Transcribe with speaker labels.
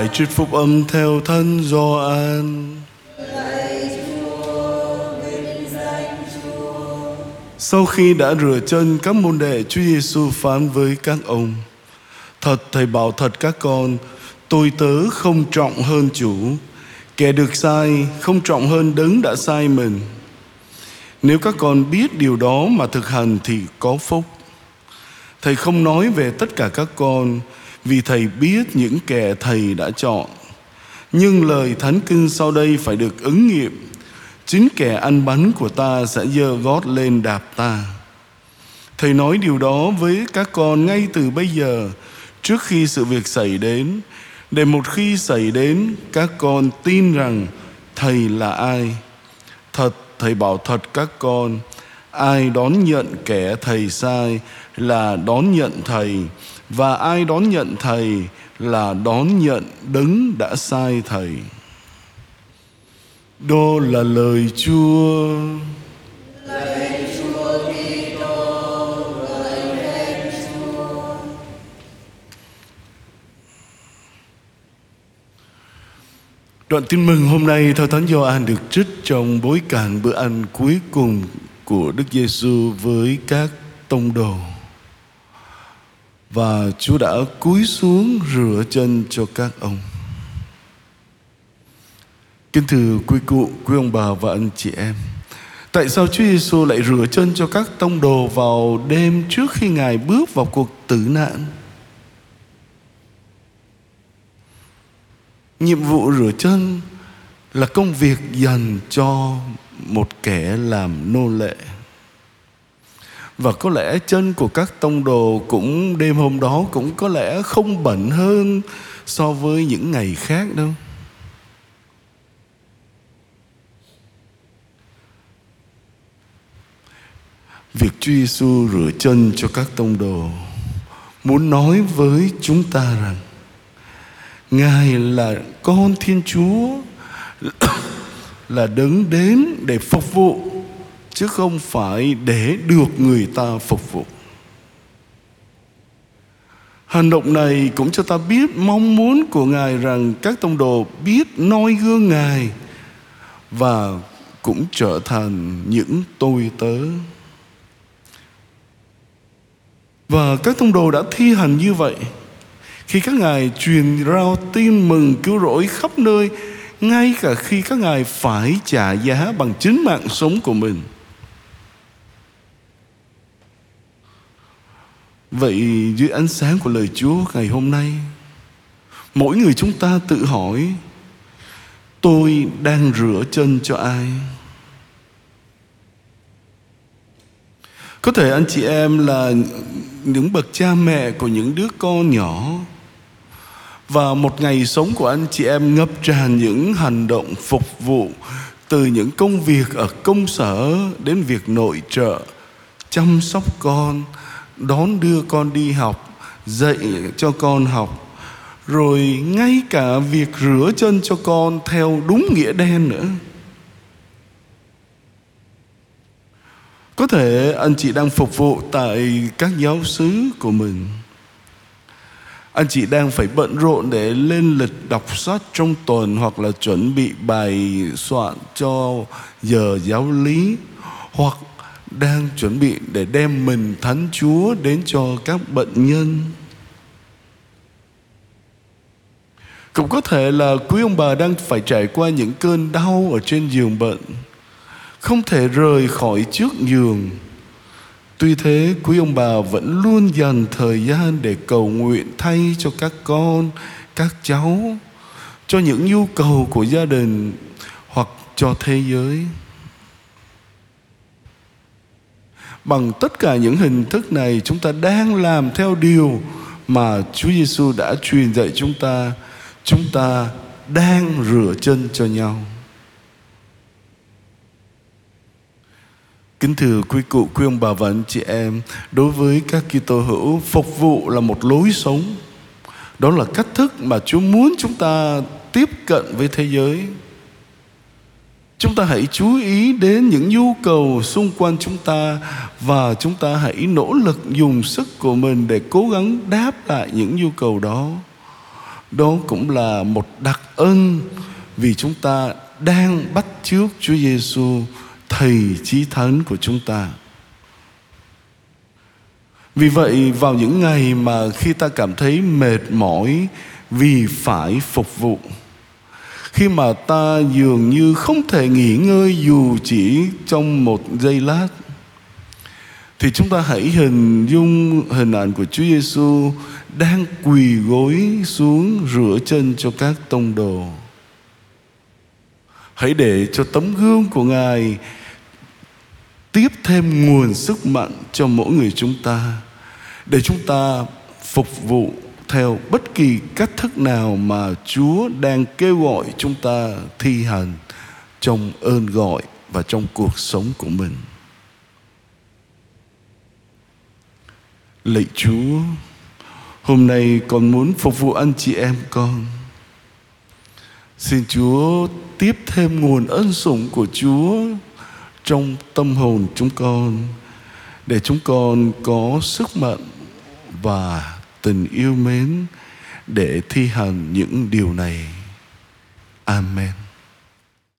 Speaker 1: Bài trích phúc âm theo thân do an Sau khi đã rửa chân các môn đệ, Chúa Giêsu phán với các ông: Thật thầy bảo thật các con, tôi tớ không trọng hơn chủ, kẻ được sai không trọng hơn đấng đã sai mình. Nếu các con biết điều đó mà thực hành thì có phúc. Thầy không nói về tất cả các con vì thầy biết những kẻ thầy đã chọn. Nhưng lời thánh kinh sau đây phải được ứng nghiệm. Chính kẻ ăn bánh của ta sẽ giơ gót lên đạp ta. Thầy nói điều đó với các con ngay từ bây giờ, trước khi sự việc xảy đến, để một khi xảy đến, các con tin rằng thầy là ai. Thật, thầy bảo thật các con, ai đón nhận kẻ thầy sai là đón nhận thầy và ai đón nhận thầy là đón nhận đấng đã sai thầy đó là lời chúa Đoạn tin mừng hôm nay theo Thánh Gioan được trích trong bối cảnh bữa ăn cuối cùng của Đức Giêsu với các tông đồ. Và Chúa đã cúi xuống rửa chân cho các ông. Kính thưa quý cụ, quý ông bà và anh chị em. Tại sao Chúa Giêsu lại rửa chân cho các tông đồ vào đêm trước khi Ngài bước vào cuộc tử nạn? nhiệm vụ rửa chân là công việc dành cho một kẻ làm nô lệ và có lẽ chân của các tông đồ cũng đêm hôm đó cũng có lẽ không bẩn hơn so với những ngày khác đâu. Việc Chúa Giêsu rửa chân cho các tông đồ muốn nói với chúng ta rằng, Ngài là con Thiên Chúa, là đứng đến để phục vụ chứ không phải để được người ta phục vụ. Hành động này cũng cho ta biết mong muốn của Ngài rằng các tông đồ biết noi gương Ngài và cũng trở thành những tôi tớ. Và các tông đồ đã thi hành như vậy khi các ngài truyền rao tin mừng cứu rỗi khắp nơi, ngay cả khi các ngài phải trả giá bằng chính mạng sống của mình vậy dưới ánh sáng của lời chúa ngày hôm nay, mỗi người chúng ta tự hỏi, tôi đang rửa chân cho ai? Có thể anh chị em là những bậc cha mẹ của những đứa con nhỏ, và một ngày sống của anh chị em ngập tràn những hành động phục vụ từ những công việc ở công sở đến việc nội trợ, chăm sóc con đón đưa con đi học, dạy cho con học, rồi ngay cả việc rửa chân cho con theo đúng nghĩa đen nữa. Có thể anh chị đang phục vụ tại các giáo xứ của mình. Anh chị đang phải bận rộn để lên lịch đọc sách trong tuần hoặc là chuẩn bị bài soạn cho giờ giáo lý, hoặc đang chuẩn bị để đem mình thánh chúa đến cho các bệnh nhân cũng có thể là quý ông bà đang phải trải qua những cơn đau ở trên giường bệnh không thể rời khỏi trước giường Tuy thế quý ông bà vẫn luôn dành thời gian để cầu nguyện thay cho các con, các cháu, cho những nhu cầu của gia đình hoặc cho thế giới. Bằng tất cả những hình thức này chúng ta đang làm theo điều mà Chúa Giêsu đã truyền dạy chúng ta. Chúng ta đang rửa chân cho nhau. Kính thưa quý cụ, quý ông bà và anh chị em, đối với các Kitô hữu, phục vụ là một lối sống. Đó là cách thức mà Chúa muốn chúng ta tiếp cận với thế giới. Chúng ta hãy chú ý đến những nhu cầu xung quanh chúng ta và chúng ta hãy nỗ lực dùng sức của mình để cố gắng đáp lại những nhu cầu đó. đó cũng là một đặc ân vì chúng ta đang bắt chước Chúa Giêsu thầy chí thánh của chúng ta. Vì vậy, vào những ngày mà khi ta cảm thấy mệt mỏi vì phải phục vụ khi mà ta dường như không thể nghỉ ngơi dù chỉ trong một giây lát, thì chúng ta hãy hình dung hình ảnh của Chúa Giêsu đang quỳ gối xuống rửa chân cho các tông đồ. Hãy để cho tấm gương của Ngài tiếp thêm nguồn sức mạnh cho mỗi người chúng ta, để chúng ta phục vụ theo bất kỳ cách thức nào mà Chúa đang kêu gọi chúng ta thi hành trong ơn gọi và trong cuộc sống của mình. Lạy Chúa, hôm nay con muốn phục vụ anh chị em con. Xin Chúa tiếp thêm nguồn ân sủng của Chúa trong tâm hồn chúng con để chúng con có sức mạnh và tình yêu mến để thi hành những điều này. Amen.